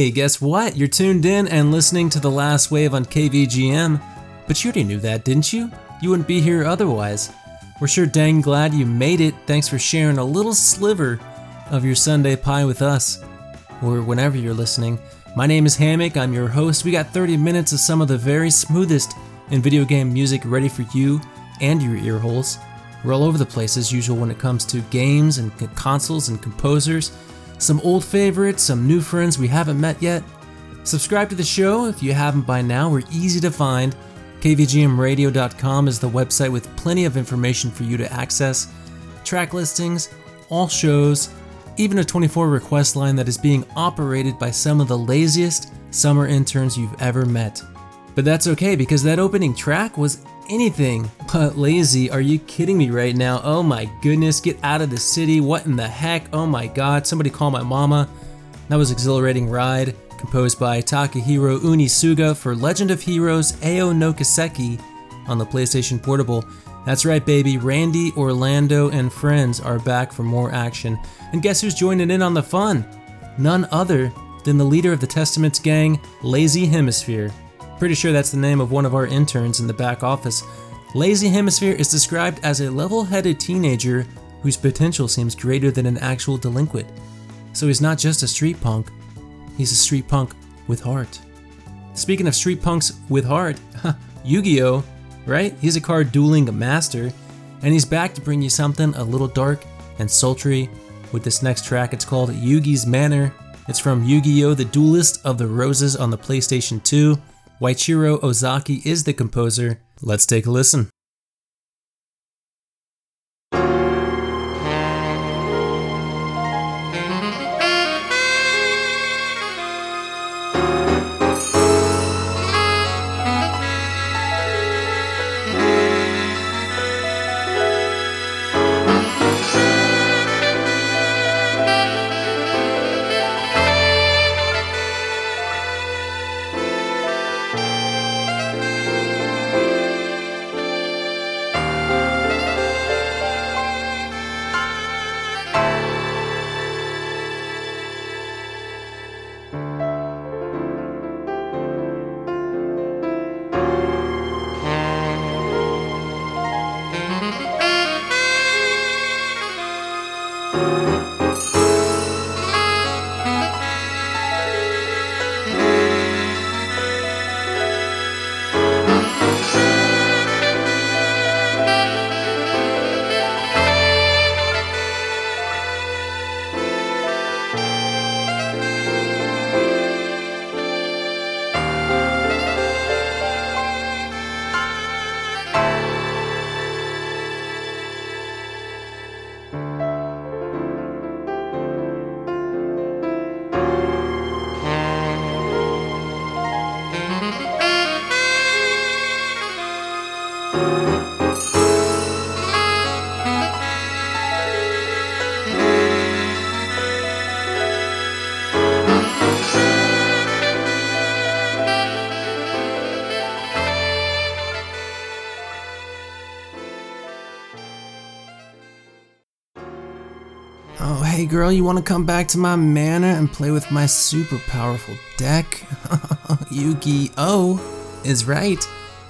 Hey, guess what? You're tuned in and listening to The Last Wave on KVGM. But you already knew that, didn't you? You wouldn't be here otherwise. We're sure dang glad you made it. Thanks for sharing a little sliver of your Sunday pie with us, or whenever you're listening. My name is Hammock, I'm your host. We got 30 minutes of some of the very smoothest in video game music ready for you and your ear holes. We're all over the place as usual when it comes to games and consoles and composers. Some old favorites, some new friends we haven't met yet. Subscribe to the show if you haven't by now. We're easy to find KVGMradio.com is the website with plenty of information for you to access, track listings, all shows, even a 24 request line that is being operated by some of the laziest summer interns you've ever met. But that's okay because that opening track was anything but lazy. Are you kidding me right now? Oh my goodness, get out of the city. What in the heck? Oh my god, somebody call my mama. That was exhilarating ride composed by Takahiro Unisuga for Legend of Heroes Ao no Kiseki on the PlayStation Portable. That's right, baby, Randy, Orlando, and friends are back for more action. And guess who's joining in on the fun? None other than the leader of the Testament's gang, Lazy Hemisphere. Pretty sure that's the name of one of our interns in the back office. Lazy Hemisphere is described as a level headed teenager whose potential seems greater than an actual delinquent. So he's not just a street punk, He's a street punk with heart. Speaking of street punks with heart, Yu Gi Oh! Right? He's a card dueling master, and he's back to bring you something a little dark and sultry with this next track. It's called Yugi's Manor. It's from Yu Gi Oh! The Duelist of the Roses on the PlayStation 2. Waichiro Ozaki is the composer. Let's take a listen. Girl, you want to come back to my manor and play with my super powerful deck? Yu-Gi-Oh! is right.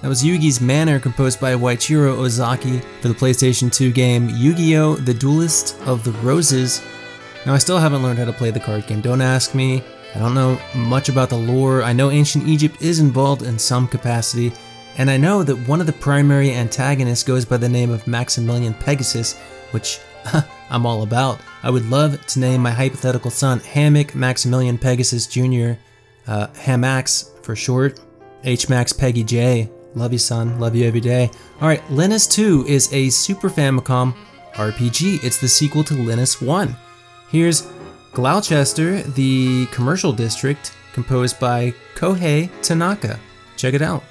That was Yugi's Manor composed by Waichiro Ozaki for the PlayStation 2 game Yu-Gi-Oh! The Duelist of the Roses. Now I still haven't learned how to play the card game, don't ask me. I don't know much about the lore. I know ancient Egypt is involved in some capacity, and I know that one of the primary antagonists goes by the name of Maximilian Pegasus, which I'm all about. I would love to name my hypothetical son Hammock Maximilian Pegasus Jr., uh, Hamax for short, HMax Peggy J. Love you, son. Love you every day. All right, Lennus 2 is a Super Famicom RPG. It's the sequel to Lennus 1. Here's Gloucester, the commercial district, composed by Kohei Tanaka. Check it out.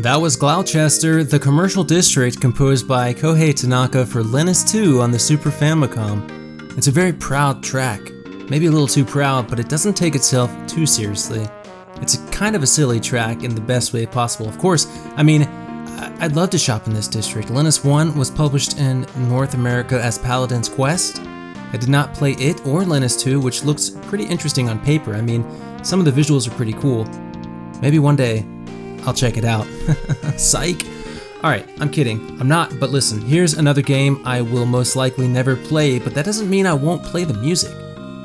That was Gloucester, the commercial district composed by Kohei Tanaka for Lennus 2 on the Super Famicom. It's a very proud track. Maybe a little too proud, but it doesn't take itself too seriously. It's kind of a silly track in the best way possible. Of course, I mean, I'd love to shop in this district. Lennus 1 was published in North America as Paladin's Quest. I did not play it or Lennus 2, which looks pretty interesting on paper. I mean, some of the visuals are pretty cool. Maybe one day I'll check it out. Psych! Alright, I'm kidding. I'm not, but listen, here's another game I will most likely never play, but that doesn't mean I won't play the music.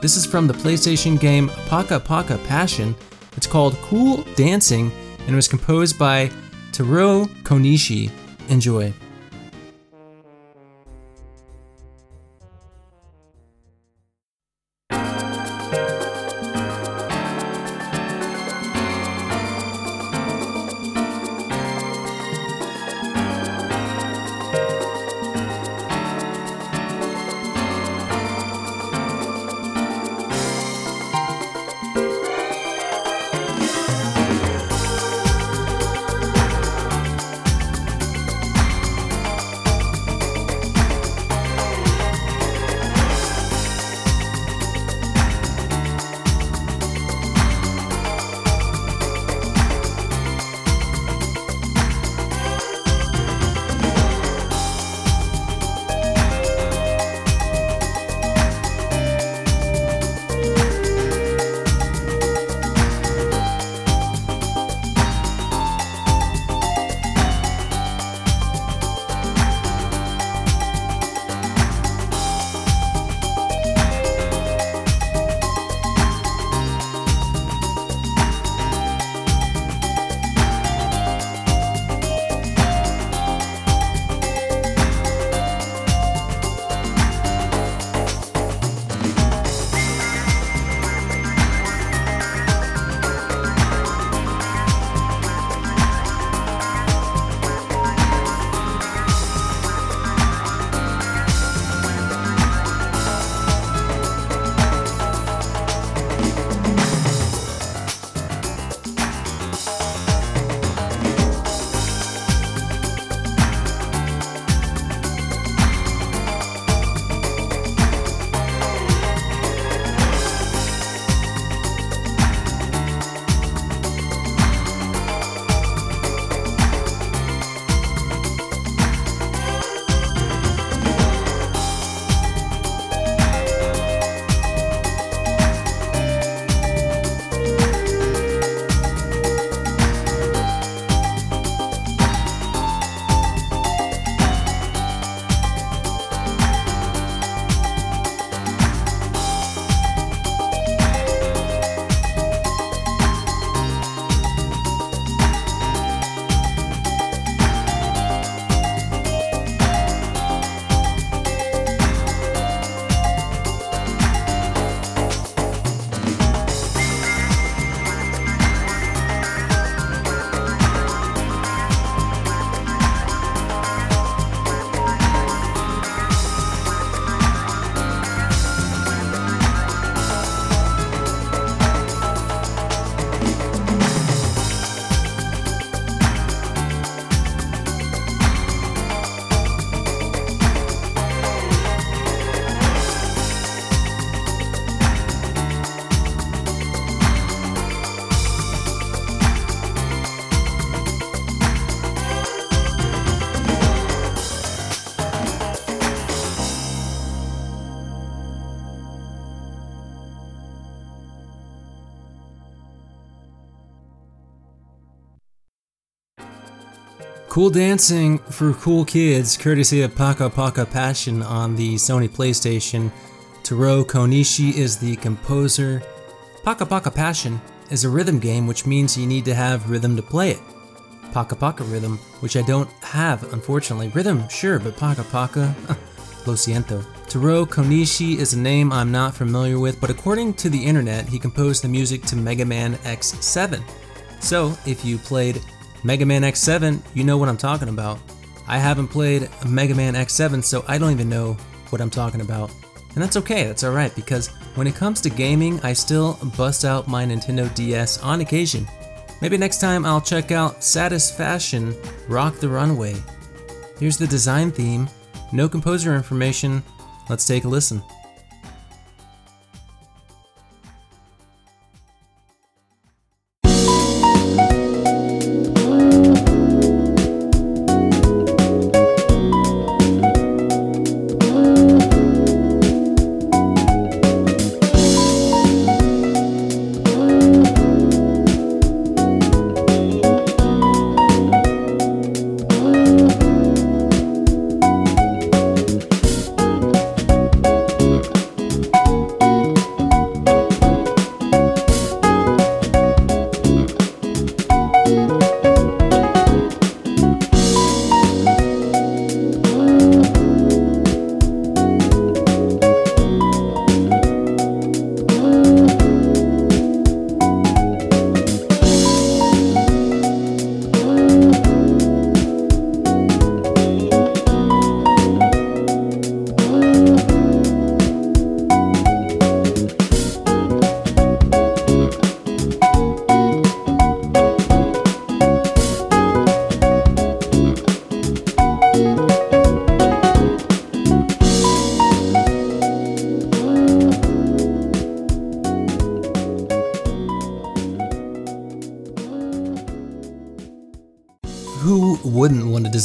This is from the PlayStation game Paka Paka Passion. It's called Cool Dancing and was composed by Taro Konishi. Enjoy. Cool dancing for cool kids, courtesy of Paka Paka Passion on the Sony PlayStation. Taro Konishi is the composer. Paka Paka Passion is a rhythm game, which means you need to have rhythm to play it. Paka Paka Rhythm, which I don't have, unfortunately. Rhythm, sure, but Paka Paka, lo siento. Taro Konishi is a name I'm not familiar with, but according to the internet, he composed the music to Mega Man X7. So, if you played Mega Man X7, you know what I'm talking about. I haven't played Mega Man X7, so I don't even know what I'm talking about. And that's okay, that's alright, because when it comes to gaming, I still bust out my Nintendo DS on occasion. Maybe next time I'll check out Satisfaction Rock the Runway. Here's the design theme, no composer information. Let's take a listen.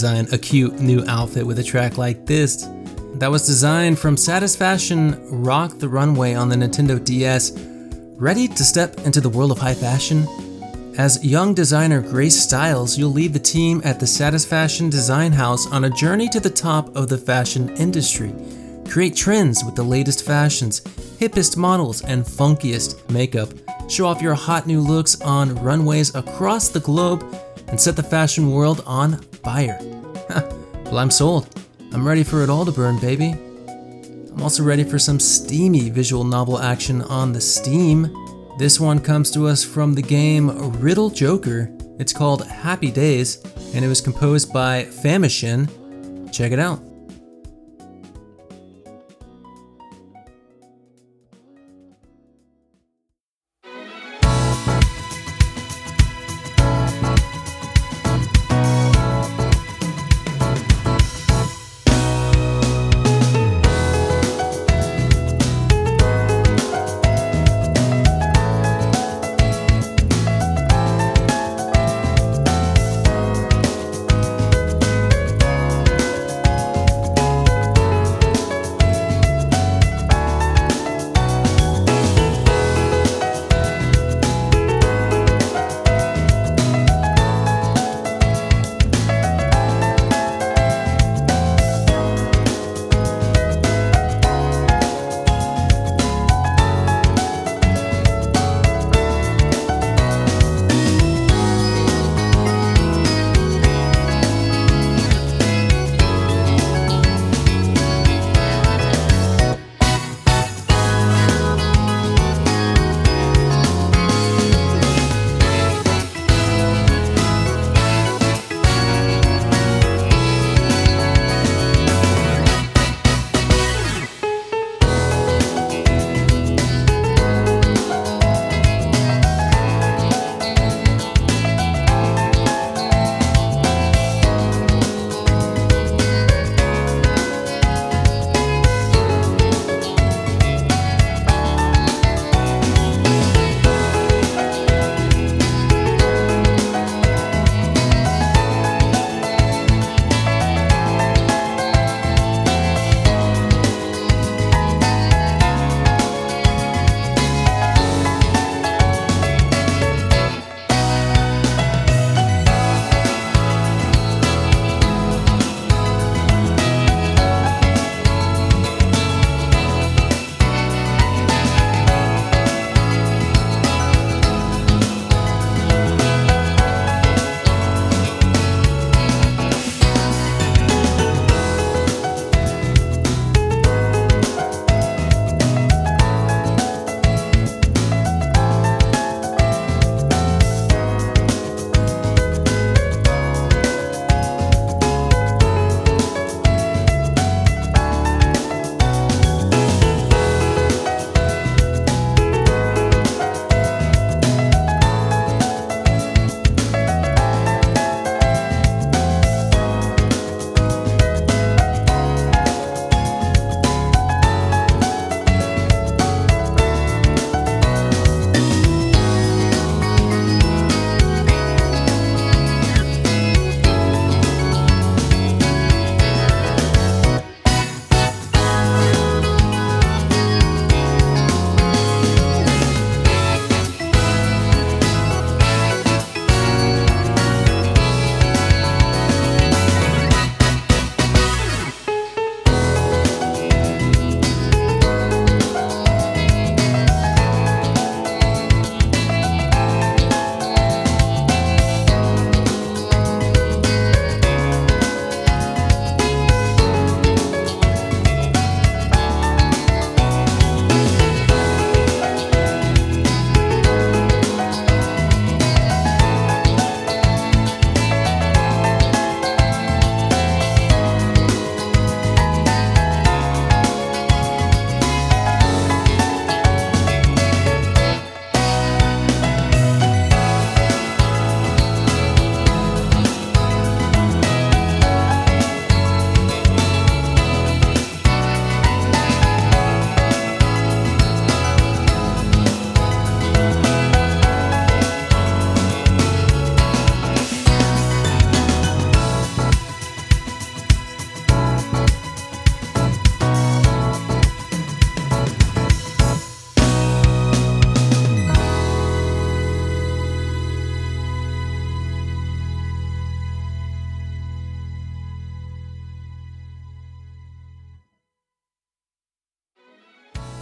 Design a cute new outfit with a track like this? That was designed from Satisfaction Rock the Runway on the Nintendo DS. Ready to step into the world of high fashion? As young designer Grace Styles, you'll lead the team at the Satisfaction Design House on a journey to the top of the fashion industry. Create trends with the latest fashions, hippest models, and funkiest makeup. Show off your hot new looks on runways across the globe and set the fashion world on fire. well, I'm sold. I'm ready for it all to burn, baby. I'm also ready for some steamy visual novel action on the Steam. This one comes to us from the game Riddle Joker. It's called Happy Days, and it was composed by Famishin. Check it out.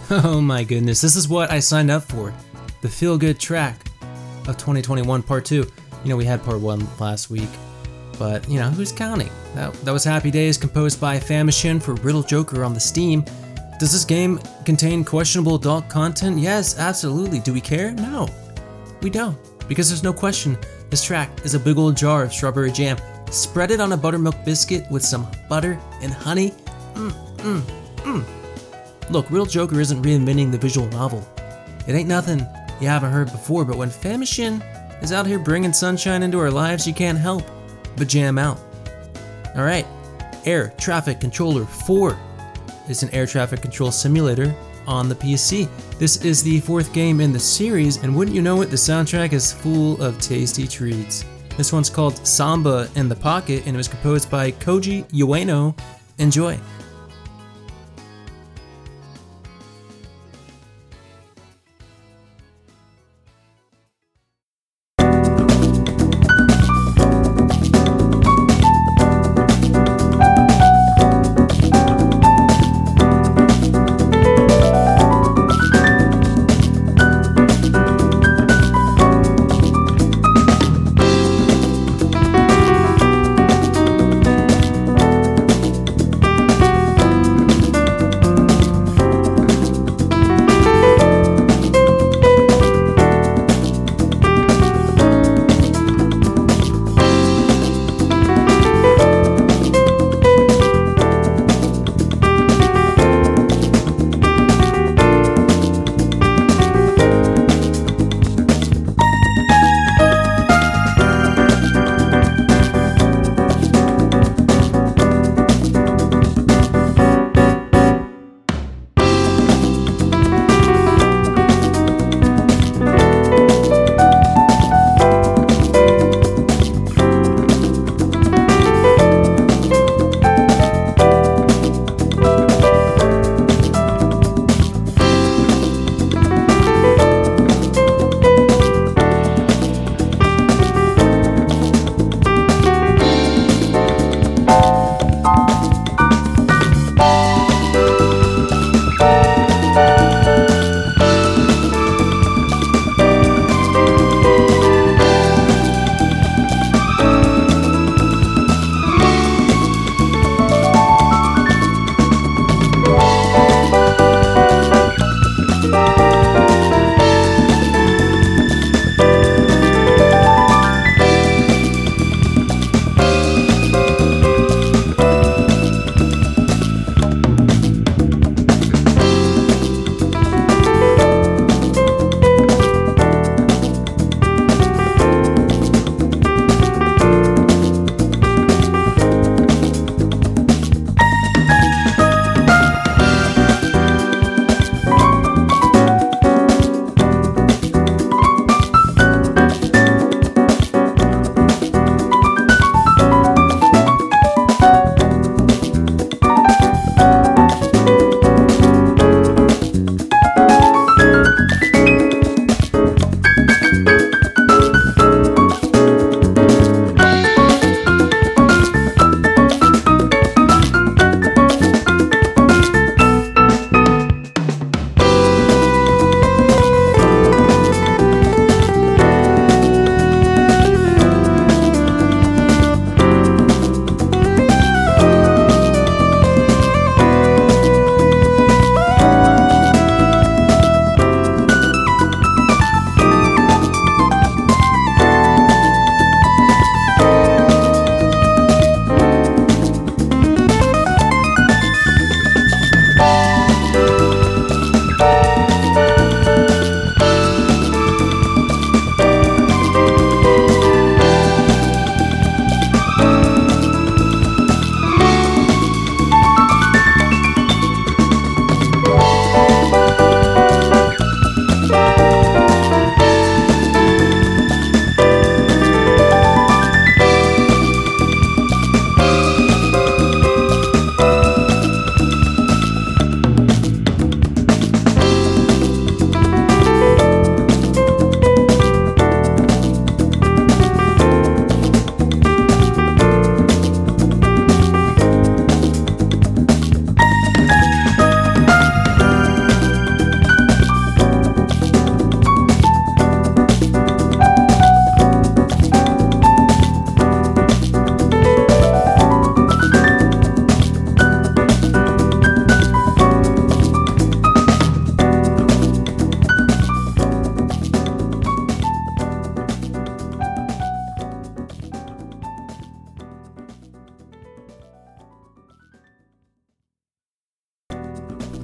Oh my goodness, this is what I signed up for. The feel good track of 2021 Part 2. You know, we had Part 1 last week, but you know, who's counting? That, that was Happy Days composed by Famishin for Riddle Joker on the Steam. Does this game contain questionable adult content? Yes, absolutely. Do we care? No, we don't. Because there's no question, this track is a big old jar of strawberry jam. Spread it on a buttermilk biscuit with some butter and honey. Mmm, mmm, mmm. Look, Riddle Joker isn't reinventing the visual novel. It ain't nothing you haven't heard before, but when Famishin is out here bringing sunshine into our lives, you can't help but jam out. Alright, Air Traffic Controller 4 is an air traffic control simulator on the PC. This is the fourth game in the series, and wouldn't you know it, the soundtrack is full of tasty treats. This one's called Samba in the Pocket, and it was composed by Koji Ueno. Enjoy.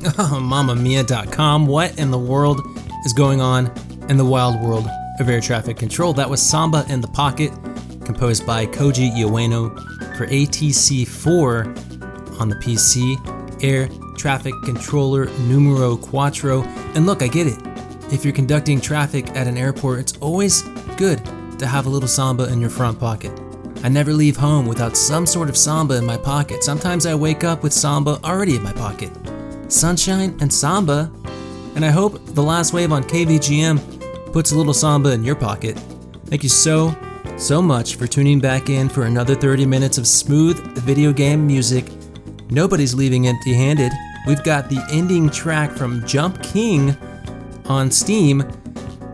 oh, mamamia.com. What in the world is going on in the wild world of air traffic control? That was Samba in the Pocket, composed by Koji Ueno for ATC 4 on the PC, Air Traffic Controller Numero Quattro. And look, I get it. If you're conducting traffic at an airport, it's always good to have a little samba in your front pocket. I never leave home without some sort of samba in my pocket. Sometimes I wake up with samba already in my pocket. Sunshine and samba. And I hope the last wave on KVGM puts a little samba in your pocket. Thank you so, so much for tuning back in for another 30 minutes of smooth video game music. Nobody's leaving empty handed. We've got the ending track from Jump King on Steam.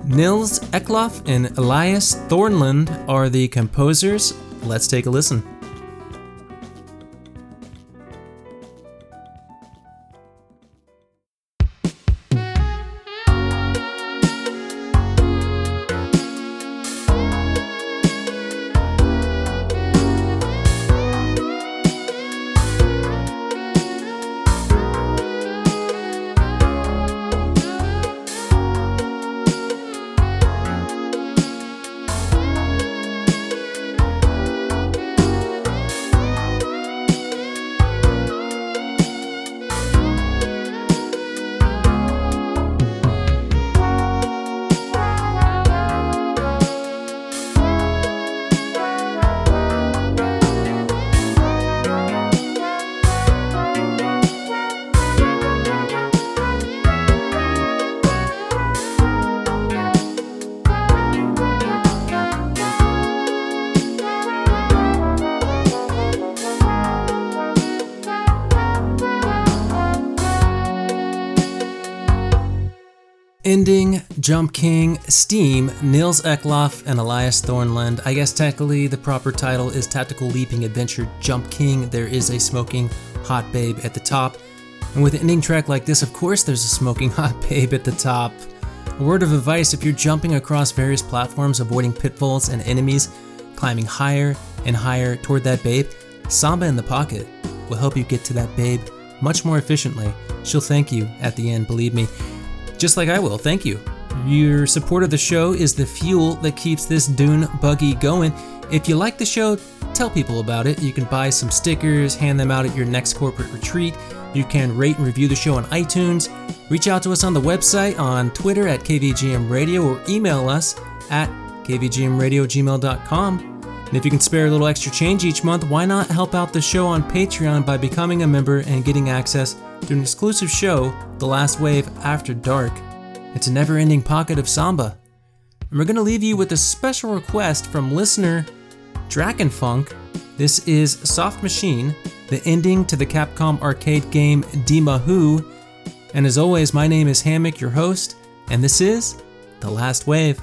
Nils Eklof and Elias Thornland are the composers. Let's take a listen. Ending, Jump King, Steam, Nils Eklof, and Elias Thornland. I guess technically the proper title is Tactical Leaping Adventure Jump King. There is a smoking hot babe at the top. And with an ending track like this, of course, there's a smoking hot babe at the top. A word of advice if you're jumping across various platforms, avoiding pitfalls and enemies, climbing higher and higher toward that babe, Samba in the Pocket will help you get to that babe much more efficiently. She'll thank you at the end, believe me just like I will. Thank you. Your support of the show is the fuel that keeps this Dune buggy going. If you like the show, tell people about it. You can buy some stickers, hand them out at your next corporate retreat. You can rate and review the show on iTunes. Reach out to us on the website, on Twitter at KVGM Radio, or email us at kvgmradio@gmail.com. And if you can spare a little extra change each month, why not help out the show on Patreon by becoming a member and getting access to an exclusive show, The Last Wave After Dark. It's a never ending pocket of samba. And we're going to leave you with a special request from listener Drakenfunk. This is Soft Machine, the ending to the Capcom arcade game Dimahoo. And as always, my name is Hammock, your host, and this is The Last Wave.